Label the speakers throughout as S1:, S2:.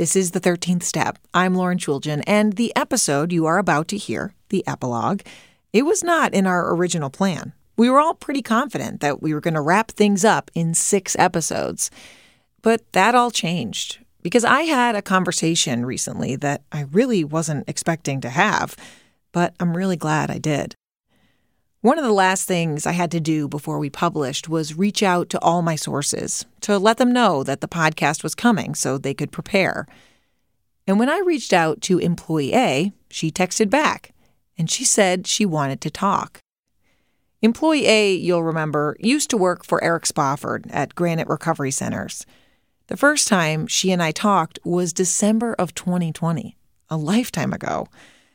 S1: This is the 13th step. I'm Lauren Chooljian, and the episode you are about to hear, the epilogue, it was not in our original plan. We were all pretty confident that we were going to wrap things up in six episodes. But that all changed because I had a conversation recently that I really wasn't expecting to have, but I'm really glad I did. One of the last things I had to do before we published was reach out to all my sources to let them know that the podcast was coming so they could prepare. And when I reached out to employee A, she texted back and she said she wanted to talk. Employee A, you'll remember, used to work for Eric Spofford at Granite Recovery Centers. The first time she and I talked was December of 2020, a lifetime ago.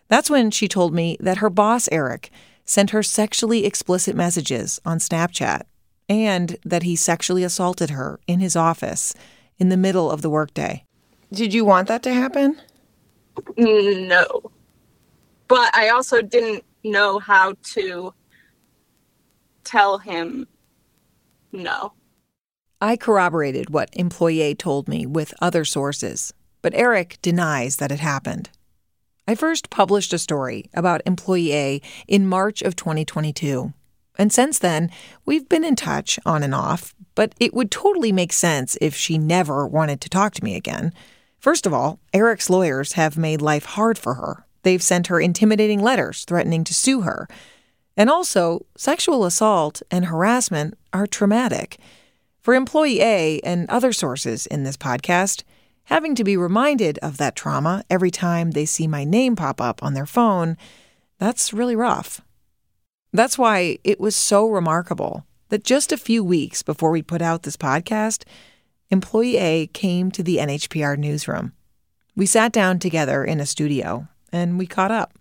S1: That's when she told me that her boss, Eric, sent her sexually explicit messages on Snapchat and that he sexually assaulted her in his office in the middle of the workday. Did you want that to happen?
S2: No. But I also didn't know how to tell him no.
S1: I corroborated what employee told me with other sources, but Eric denies that it happened. I first published a story about employee A in March of 2022. And since then, we've been in touch on and off, but it would totally make sense if she never wanted to talk to me again. First of all, Eric's lawyers have made life hard for her. They've sent her intimidating letters threatening to sue her. And also, sexual assault and harassment are traumatic. For employee A and other sources in this podcast, having to be reminded of that trauma every time they see my name pop up on their phone, that's really rough. That's why it was so remarkable that just a few weeks before we put out this podcast, employee A came to the NHPR newsroom. We sat down together in a studio and we caught up.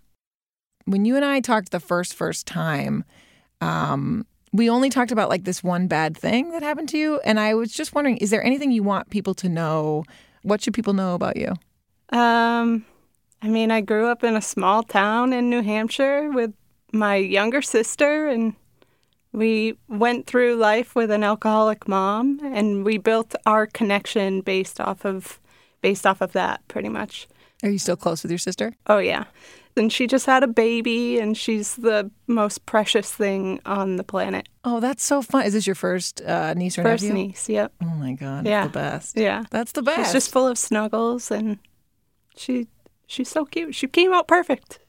S1: When you and I talked the first first time, um, we only talked about like this one bad thing that happened to you, and I was just wondering, is there anything you want people to know what should people know about you?
S2: Um, I mean, I grew up in a small town in New Hampshire with my younger sister, and we went through life with an alcoholic mom, and we built our connection based off of based off of that, pretty much.
S1: Are you still close with your sister?
S2: Oh yeah, and she just had a baby, and she's the most precious thing on the planet.
S1: Oh, that's so fun. Is this your first uh, niece or
S2: First
S1: nephew?
S2: niece, yep.
S1: Oh my god,
S2: Yeah.
S1: that's the best.
S2: Yeah.
S1: That's the best.
S2: She's just full of snuggles, and she she's so cute. She came out perfect.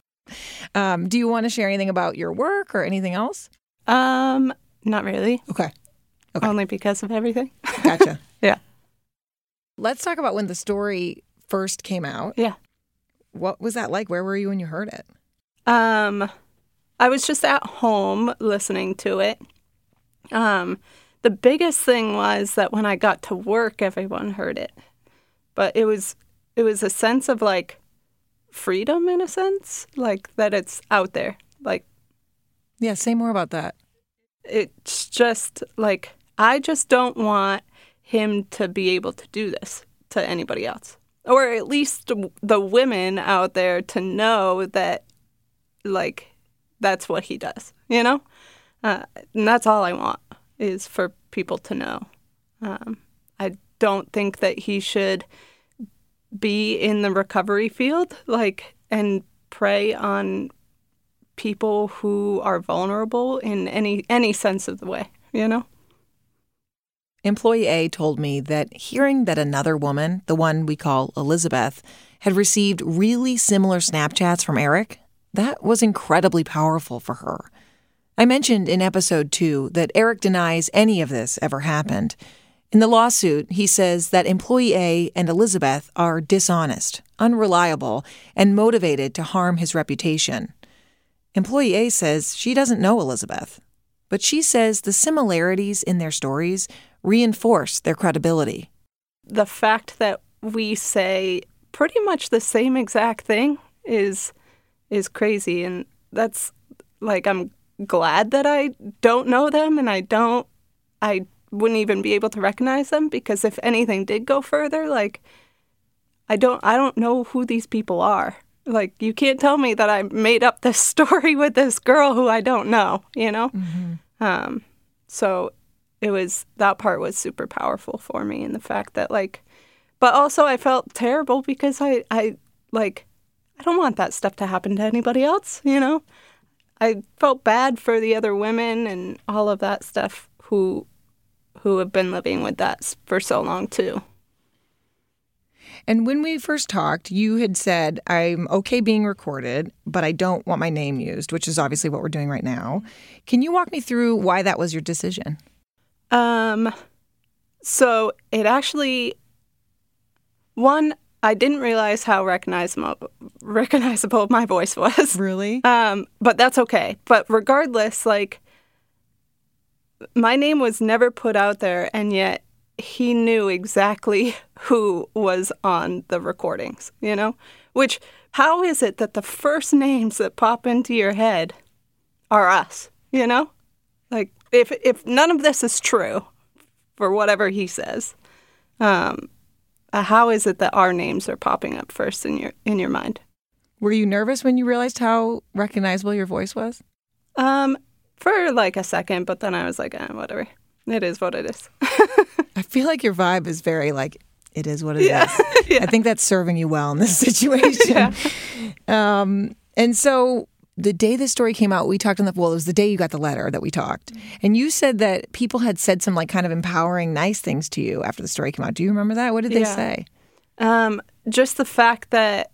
S1: um, do you want to share anything about your work or anything else?
S2: Um, not really.
S1: Okay. Okay.
S2: Only because of everything.
S1: Gotcha.
S2: Yeah.
S1: Let's talk about when the story first came out.
S2: Yeah.
S1: What was that like? Where were you when you heard it?
S2: Um, I was just at home listening to it. Um, the biggest thing was that when I got to work, everyone heard it, but it was it was a sense of like freedom in a sense, like that it's out there. Like
S1: Yeah, say more about that.
S2: it's just like I just don't want him to be able to do this to anybody else, or at least the women out there to know that like that's what he does. You know, uh, and that's all I want is for people to know. Um, I don't think that he should be in the recovery field, like and prey on people who are vulnerable in any any sense of the way, you know?
S1: Employee A told me that hearing that another woman, the one we call Elizabeth, had received really similar Snapchats from Eric, that was incredibly powerful for her. I mentioned in episode two that Eric denies any of this ever happened. In the lawsuit, he says that employee A and Elizabeth are dishonest, unreliable, and motivated to harm his reputation. Employee A says she doesn't know Elizabeth, but she says the similarities in their stories reinforce their credibility.
S2: The fact that we say pretty much the same exact thing is is crazy and that's like I'm glad that I don't know them and I don't I wouldn't even be able to recognize them because if anything did go further like I don't I don't know who these people are. Like you can't tell me that I made up this story with this girl who I don't know, you know? Mm-hmm. Um so it was that part was super powerful for me and the fact that like but also I felt terrible because I I like I don't want that stuff to happen to anybody else, you know? I felt bad for the other women and all of that stuff who who have been living with that for so long too.
S1: And when we first talked, you had said, I'm okay being recorded, but I don't want my name used, which is obviously what we're doing right now. Can you walk me through why that was your decision?
S2: Um, so it actually, one, I didn't realize how recognizable recognizable my voice was.
S1: Really?
S2: Um, but that's okay. But regardless, like my name was never put out there, and yet he knew exactly who was on the recordings. You know, which how is it that the first names that pop into your head are us? You know, like if if none of this is true, for whatever he says, um, uh, how is it that our names are popping up first in your in your mind?
S1: Were you nervous when you realized how recognizable your voice was?
S2: Um, for like a second, but then I was like, eh, whatever. It is what it is.
S1: I feel like your vibe is very like it is what it yeah. is. yeah. I think that's serving you well in this situation. yeah. Um, and so the day this story came out, we talked on the well, it was the day you got the letter that we talked. And you said that people had said some like kind of empowering, nice things to you after the story came out. Do you remember that? What did they say?
S2: Um, just the fact that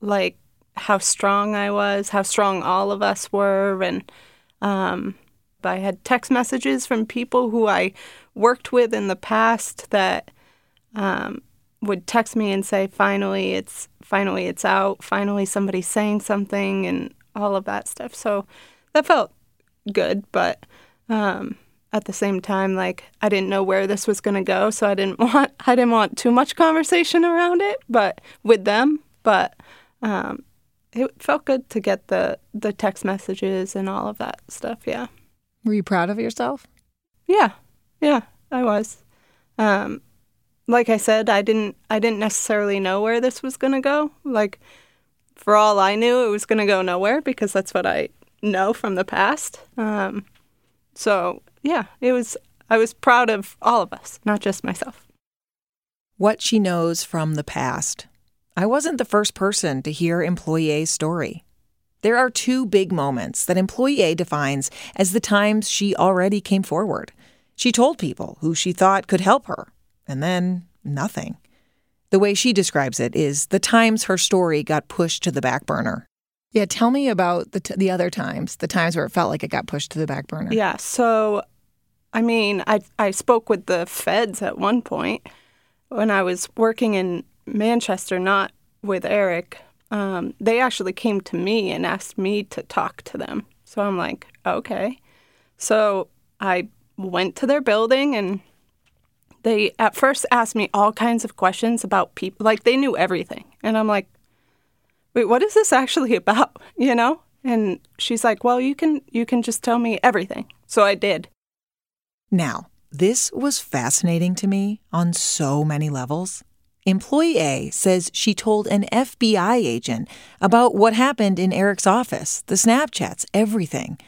S2: like how strong I was, how strong all of us were, and um, I had text messages from people who I worked with in the past that um, would text me and say, "Finally, it's finally it's out. Finally, somebody's saying something," and all of that stuff. So that felt good, but um, at the same time, like I didn't know where this was going to go, so I didn't want I didn't want too much conversation around it, but with them. But um, it felt good to get the the text messages and all of that stuff. Yeah.
S1: Were you proud of yourself?
S2: Yeah, yeah, I was. Um, like I said, I didn't I didn't necessarily know where this was going to go. Like for all I knew, it was going to go nowhere because that's what I know from the past. Um, so yeah, it was. I was proud of all of us, not just myself.
S1: What she knows from the past. I wasn't the first person to hear Employee A's story. There are two big moments that Employee A defines as the times she already came forward. She told people who she thought could help her, and then nothing. The way she describes it is the times her story got pushed to the back burner. Yeah, tell me about the t- the other times, the times where it felt like it got pushed to the back burner.
S2: Yeah, so I mean, I I spoke with the feds at one point when I was working in Manchester, not with Eric. Um, they actually came to me and asked me to talk to them. So I'm like, okay. So I went to their building and they at first asked me all kinds of questions about people. Like they knew everything. And I'm like, wait, what is this actually about? You know? And she's like, well, you can you can just tell me everything. So I did.
S1: Now, this was fascinating to me on so many levels. Employee A says she told an FBI agent about what happened in Eric's office, the Snapchats, everything.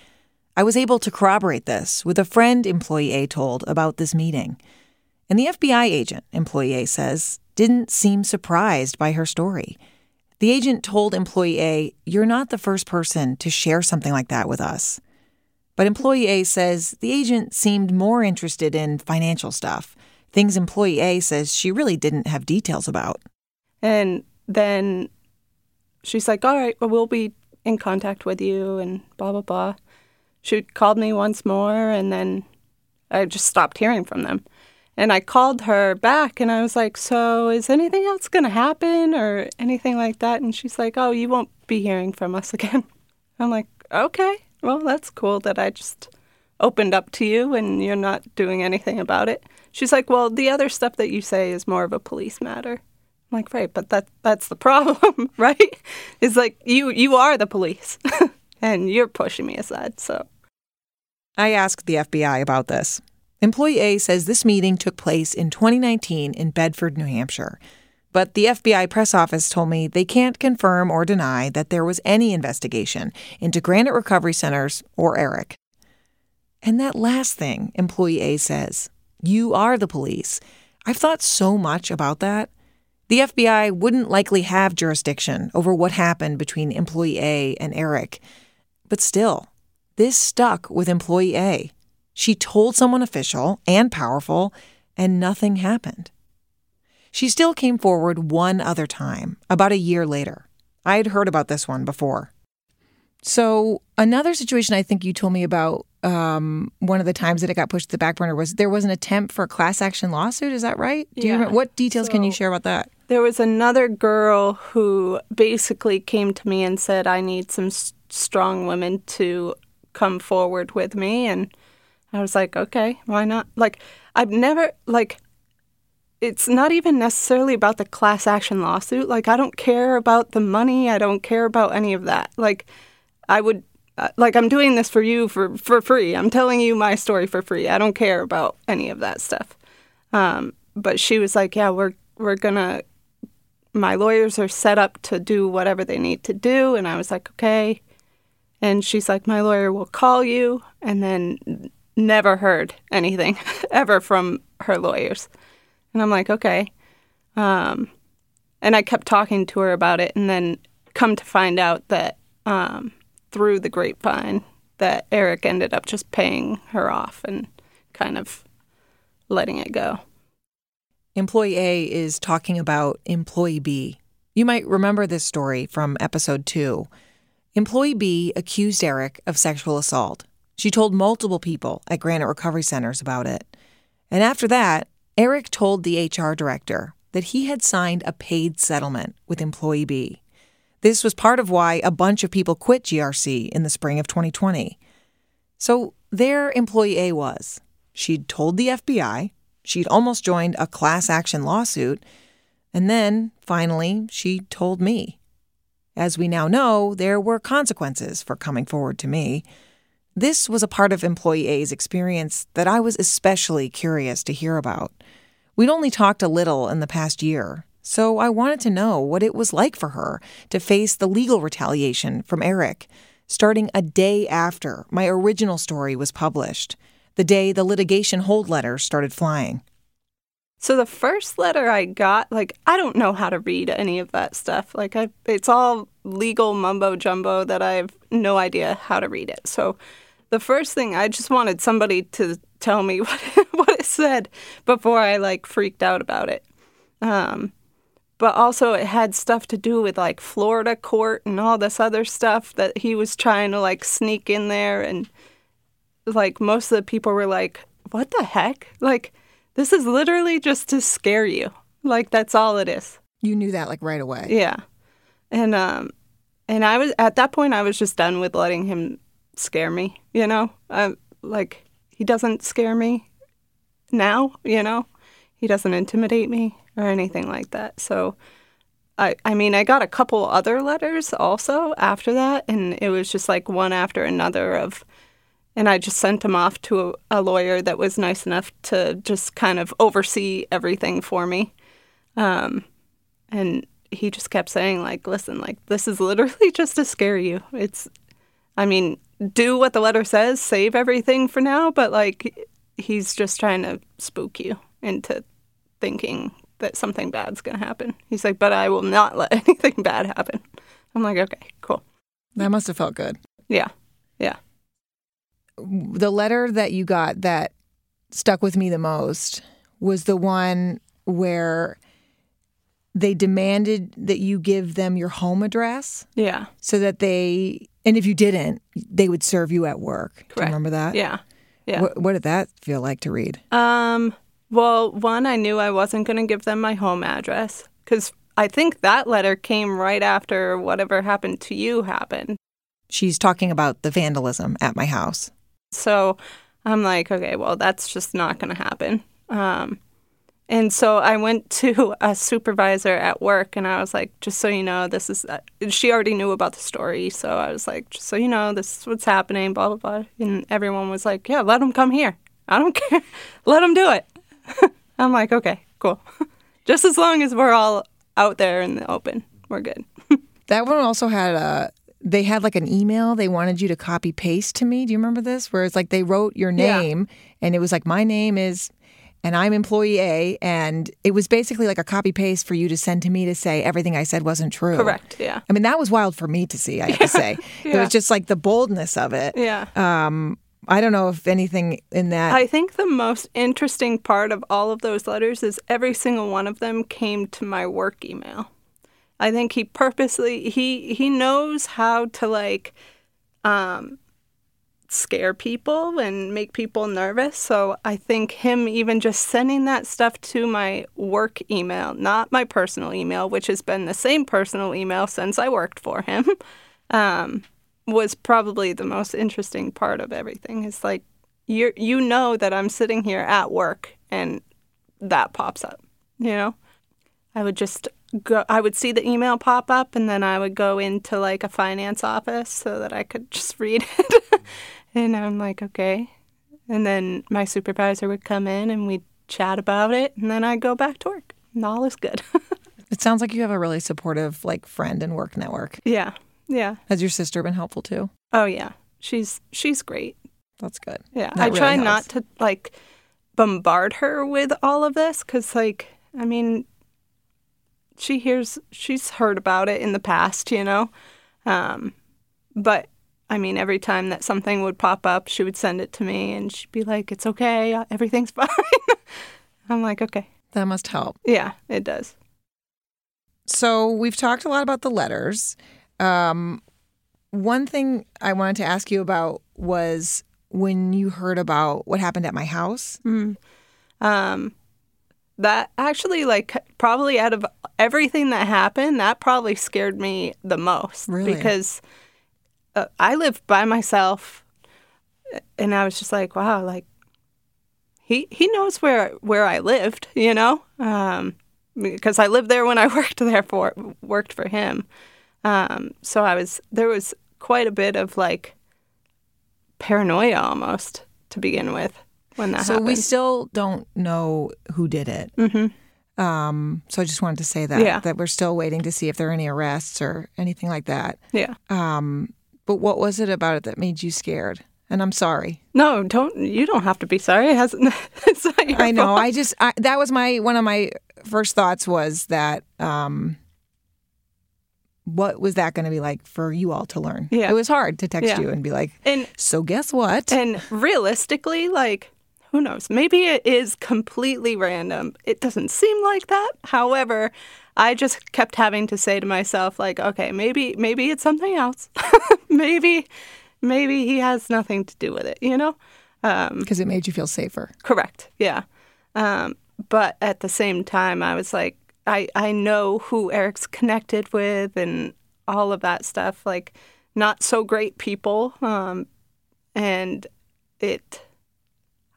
S1: I was able to corroborate this with a friend employee A told about this meeting. And the FBI agent, employee A says, didn't seem surprised by her story. The agent told employee A, You're not the first person to share something like that with us. But employee A says the agent seemed more interested in financial stuff, things employee A says she really didn't have details about.
S2: And then she's like, all right, well, we'll be in contact with you and blah, blah, blah. She called me once more and then I just stopped hearing from them. And I called her back and I was like, So is anything else going to happen or anything like that? And she's like, Oh, you won't be hearing from us again. I'm like, Okay, well, that's cool that I just opened up to you and you're not doing anything about it. She's like, Well, the other stuff that you say is more of a police matter. I'm like, Right, but that that's the problem, right? It's like you you are the police and you're pushing me aside, so
S1: I asked the FBI about this. Employee A says this meeting took place in 2019 in Bedford, New Hampshire. But the FBI press office told me they can't confirm or deny that there was any investigation into Granite Recovery Centers or Eric. And that last thing, employee A says, you are the police. I've thought so much about that. The FBI wouldn't likely have jurisdiction over what happened between employee A and Eric. But still, this stuck with employee A. She told someone official and powerful, and nothing happened. She still came forward one other time, about a year later. I had heard about this one before. So, another situation I think you told me about um, one of the times that it got pushed to the back burner was there was an attempt for a class action lawsuit. Is that right? Do
S2: yeah.
S1: you remember, what details
S2: so,
S1: can you share about that?
S2: There was another girl who basically came to me and said, I need some s- strong women to come forward with me. And I was like, okay, why not? Like, I've never, like, it's not even necessarily about the class action lawsuit. Like, I don't care about the money. I don't care about any of that. Like, I would, uh, like, I'm doing this for you for, for free. I'm telling you my story for free. I don't care about any of that stuff. Um, but she was like, yeah, we're, we're gonna, my lawyers are set up to do whatever they need to do. And I was like, okay. And she's like, my lawyer will call you. And then never heard anything ever from her lawyers. And I'm like, okay. Um, and I kept talking to her about it, and then come to find out that um, through the grapevine, that Eric ended up just paying her off and kind of letting it go.
S1: Employee A is talking about employee B. You might remember this story from episode two. Employee B accused Eric of sexual assault. She told multiple people at Granite Recovery Centers about it. And after that, Eric told the HR director that he had signed a paid settlement with employee B. This was part of why a bunch of people quit GRC in the spring of 2020. So there employee A was. She'd told the FBI, she'd almost joined a class action lawsuit, and then, finally, she told me. As we now know, there were consequences for coming forward to me. This was a part of employee A's experience that I was especially curious to hear about. We'd only talked a little in the past year, so I wanted to know what it was like for her to face the legal retaliation from Eric, starting a day after my original story was published, the day the litigation hold letter started flying.
S2: So the first letter I got, like I don't know how to read any of that stuff. Like I, it's all legal mumbo jumbo that I have no idea how to read it. So the first thing I just wanted somebody to tell me what what it said before I like freaked out about it. Um, but also it had stuff to do with like Florida court and all this other stuff that he was trying to like sneak in there and like most of the people were like, "What the heck?" Like this is literally just to scare you. Like that's all it is.
S1: You knew that like right away.
S2: Yeah. And um and I was at that point I was just done with letting him scare me, you know? Like, he doesn't scare me now, you know? He doesn't intimidate me or anything like that. So, I, I mean, I got a couple other letters also after that, and it was just like one after another of, and I just sent him off to a, a lawyer that was nice enough to just kind of oversee everything for me. Um, and he just kept saying like, listen, like this is literally just to scare you. It's, I mean, do what the letter says, save everything for now, but like he's just trying to spook you into thinking that something bad's going to happen. He's like, but I will not let anything bad happen. I'm like, okay, cool.
S1: That must have felt good.
S2: Yeah.
S1: The letter that you got that stuck with me the most was the one where they demanded that you give them your home address
S2: Yeah.
S1: so that they, and if you didn't, they would serve you at work. Do you remember that?
S2: Yeah. Yeah.
S1: What, what did that feel like to read?
S2: Um, well, one, I knew I wasn't going to give them my home address because I think that letter came right after whatever happened to you happened.
S1: She's talking about the vandalism at my house.
S2: So I'm like, okay, well, that's just not going to happen. Um, and so I went to a supervisor at work and I was like, just so you know, this is, uh, she already knew about the story. So I was like, just so you know, this is what's happening, blah, blah, blah. And everyone was like, yeah, let them come here. I don't care. let them do it. I'm like, okay, cool. just as long as we're all out there in the open, we're good.
S1: That one also had a. They had like an email they wanted you to copy paste to me. Do you remember this? Where it's like they wrote your
S2: Yeah.
S1: name and it was like my name is, and I'm employee A, and it was basically like a copy paste for you to send to me to say everything I said wasn't true.
S2: Correct. Yeah.
S1: I mean that was wild for me to see. I have to say it was just like the boldness of it.
S2: Yeah.
S1: Um, I don't know if anything in that.
S2: I think the most interesting part of all of those letters is every single one of them came to my work email. I think he purposely he he knows how to like um scare people and make people nervous. So I think him even just sending that stuff to my work email, not my personal email, which has been the same personal email since I worked for him, um, was probably the most interesting part of everything. It's like you you know that I'm sitting here at work and that pops up, you know? I would just go I would see the email pop up and then I would go into like a finance office so that I could just read it. and I'm like, okay. And then my supervisor would come in and we'd chat about it and then I'd go back to work. And all is good.
S1: it sounds like you have a really supportive like friend and work network.
S2: yeah. Yeah.
S1: Has your sister been helpful too?
S2: Oh yeah. She's she's great.
S1: That's good.
S2: Yeah,
S1: That
S2: I
S1: really
S2: try
S1: helps.
S2: not to like bombard her with all of this because, like, I mean, she hears, she's heard about it in the past, you know. Um, but I mean, every time that something would pop up, she would send it to me, and she'd be like, "It's okay, uh, everything's fine." I'm like, "Okay,
S1: That must help.
S2: yeah, it does."
S1: So we've talked a lot about the letters. Um, one thing I wanted to ask you about was when you heard about what happened at my house.
S2: Um, that actually, like, probably out of everything that happened, that probably scared me the most.
S1: Really?
S2: Because uh, I lived by myself, and I was just like, wow, like, he he knows where where I lived, you know, um, because I lived there when I worked there for worked for him. Um, so I was there was quite a bit of like paranoia almost to begin with when that
S1: so
S2: happened.
S1: we still don't know who did it. Mm-hmm. Um, so I just wanted to say that
S2: Yeah.
S1: that we're still waiting to see if there are any arrests or anything like that.
S2: yeah.
S1: Um, but what was it about it that made you scared? And I'm sorry.
S2: No, don't. You don't have to be sorry. It hasn't. It's not your
S1: I know.
S2: fault.
S1: I just I, that was my one of my first thoughts was that um, what was that going to be like for you all to learn?
S2: Yeah.
S1: it was hard to text
S2: Yeah.
S1: you and be like,
S2: And
S1: so guess what?
S2: and realistically, like, who knows? Maybe it is completely random. It doesn't seem like that. However, I just kept having to say to myself, like, okay, maybe maybe it's something else. maybe maybe he has nothing to do with it. You know? Um,
S1: Because it made you feel safer.
S2: Correct. Yeah. Um, but at the same time, I was like, I, I know who Eric's connected with and all of that stuff. Like, not so great people. Um, and it,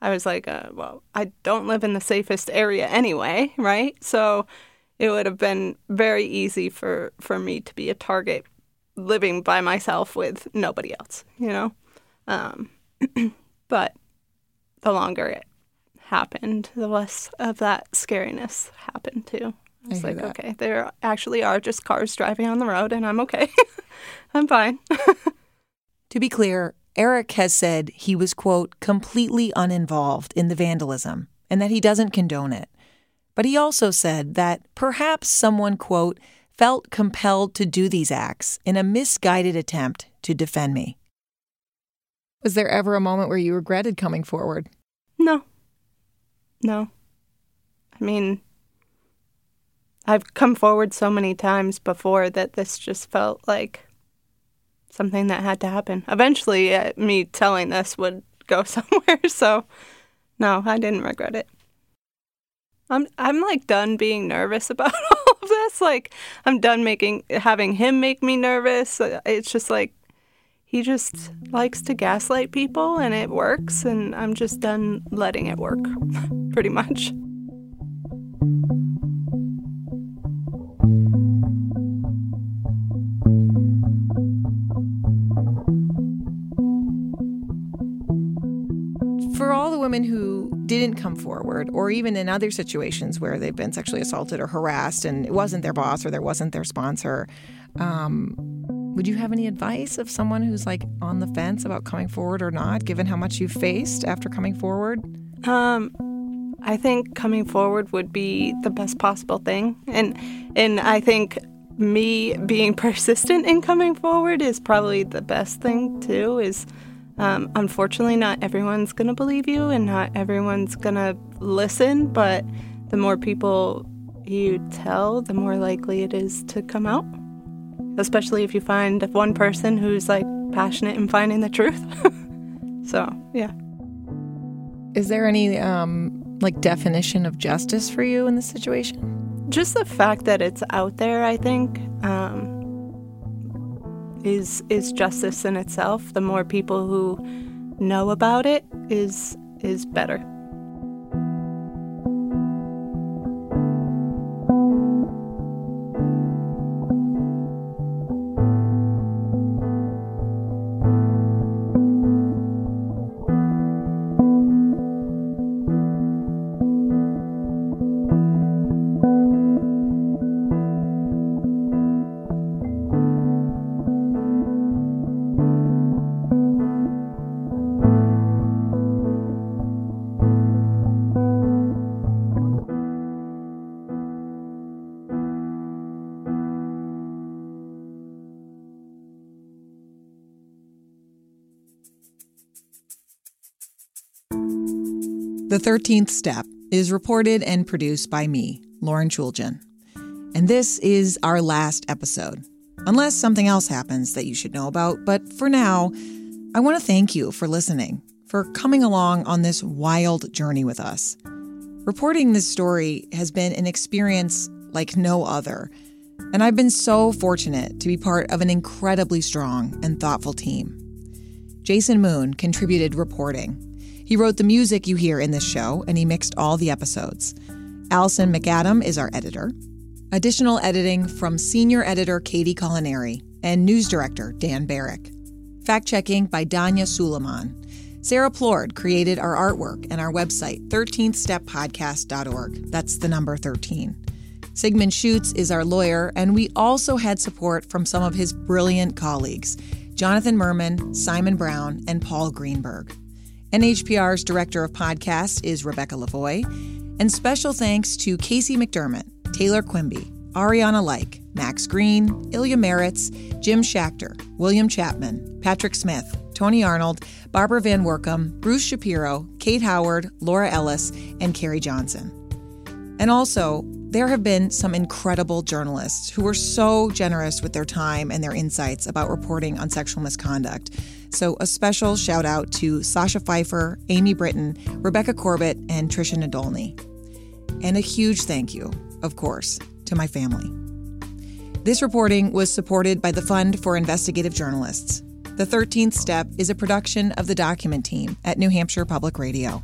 S2: I was like, uh, well, I don't live in the safest area anyway, right? So it would have been very easy for, for me to be a target living by myself with nobody else, you know? Um, but the longer it happened, the less of that scariness happened too. I was like,
S1: that.
S2: okay, there actually are just cars driving on the road, and I'm okay. I'm fine.
S1: To be clear, Eric has said he was, quote, completely uninvolved in the vandalism and that he doesn't condone it. But he also said that perhaps someone, quote, felt compelled to do these acts in a misguided attempt to defend me. Was there ever a moment where you regretted coming forward?
S2: No. No. I mean, I've come forward so many times before that this just felt like something that had to happen. Eventually, uh, me telling this would go somewhere, so no, I didn't regret it. I'm I'm like done being nervous about all of this. Like I'm done making having him make me nervous. Uh, it's just like he just likes to gaslight people and it works and I'm just done letting it work pretty much.
S1: Women who didn't come forward, or even in other situations where they've been sexually assaulted or harassed and it wasn't their boss or there wasn't their sponsor, um, would you have any advice of someone who's like on the fence about coming forward or not, given how much you've faced after coming forward?
S2: Um, I think coming forward would be the best possible thing, and and I think me being persistent in coming forward is probably the best thing too. Is um, unfortunately not everyone's gonna believe you, and not everyone's gonna listen. But the more people you tell, the more likely it is to come out especially if you find one person who's like passionate in finding the truth. so, yeah.
S1: Is there any um, like definition of justice for you in this situation?
S2: Just the fact that it's out there, I think, um, is is justice in itself. The more people who know about it is is better.
S1: The 13th Step is reported and produced by me, Lauren Chooljian. And this is our last episode, unless something else happens that you should know about. But for now, I want to thank you for listening, for coming along on this wild journey with us. Reporting this story has been an experience like no other, and I've been so fortunate to be part of an incredibly strong and thoughtful team. Jason Moon contributed reporting. He wrote the music you hear in this show, and he mixed all the episodes. Allison McAdam is our editor. Additional editing from senior editor Katie Colaneri and news director Dan Barrick. Fact checking by Danya Suleiman. Sarah Plourde created our artwork and our website, 13thsteppodcast.org. That's the number 13. Sigmund Schutz is our lawyer, and we also had support from some of his brilliant colleagues Jonathan Mermin, Simon Brown, and Paul Greenberg. NHPR's director of podcasts is Rebecca Lavoie. And special thanks to Casey McDermott, Taylor Quimby, Ariana Like, Max Green, Ilya Marritz, Jim Schachter, William Chapman, Patrick Smith, Tony Arnold, Barbara Van Workum, Bruce Shapiro, Kate Howard, Laura Ellis, and Carrie Johnson. And also, there have been some incredible journalists who were so generous with their time and their insights about reporting on sexual misconduct. So, a special shout out to Sasha Pfeiffer, Amy Brittain, Rebecca Corbett, and Tricia Nadolny. And a huge thank you, of course, to my family. This reporting was supported by the Fund for Investigative Journalists. The 13th Step is a production of the Document Team at New Hampshire Public Radio.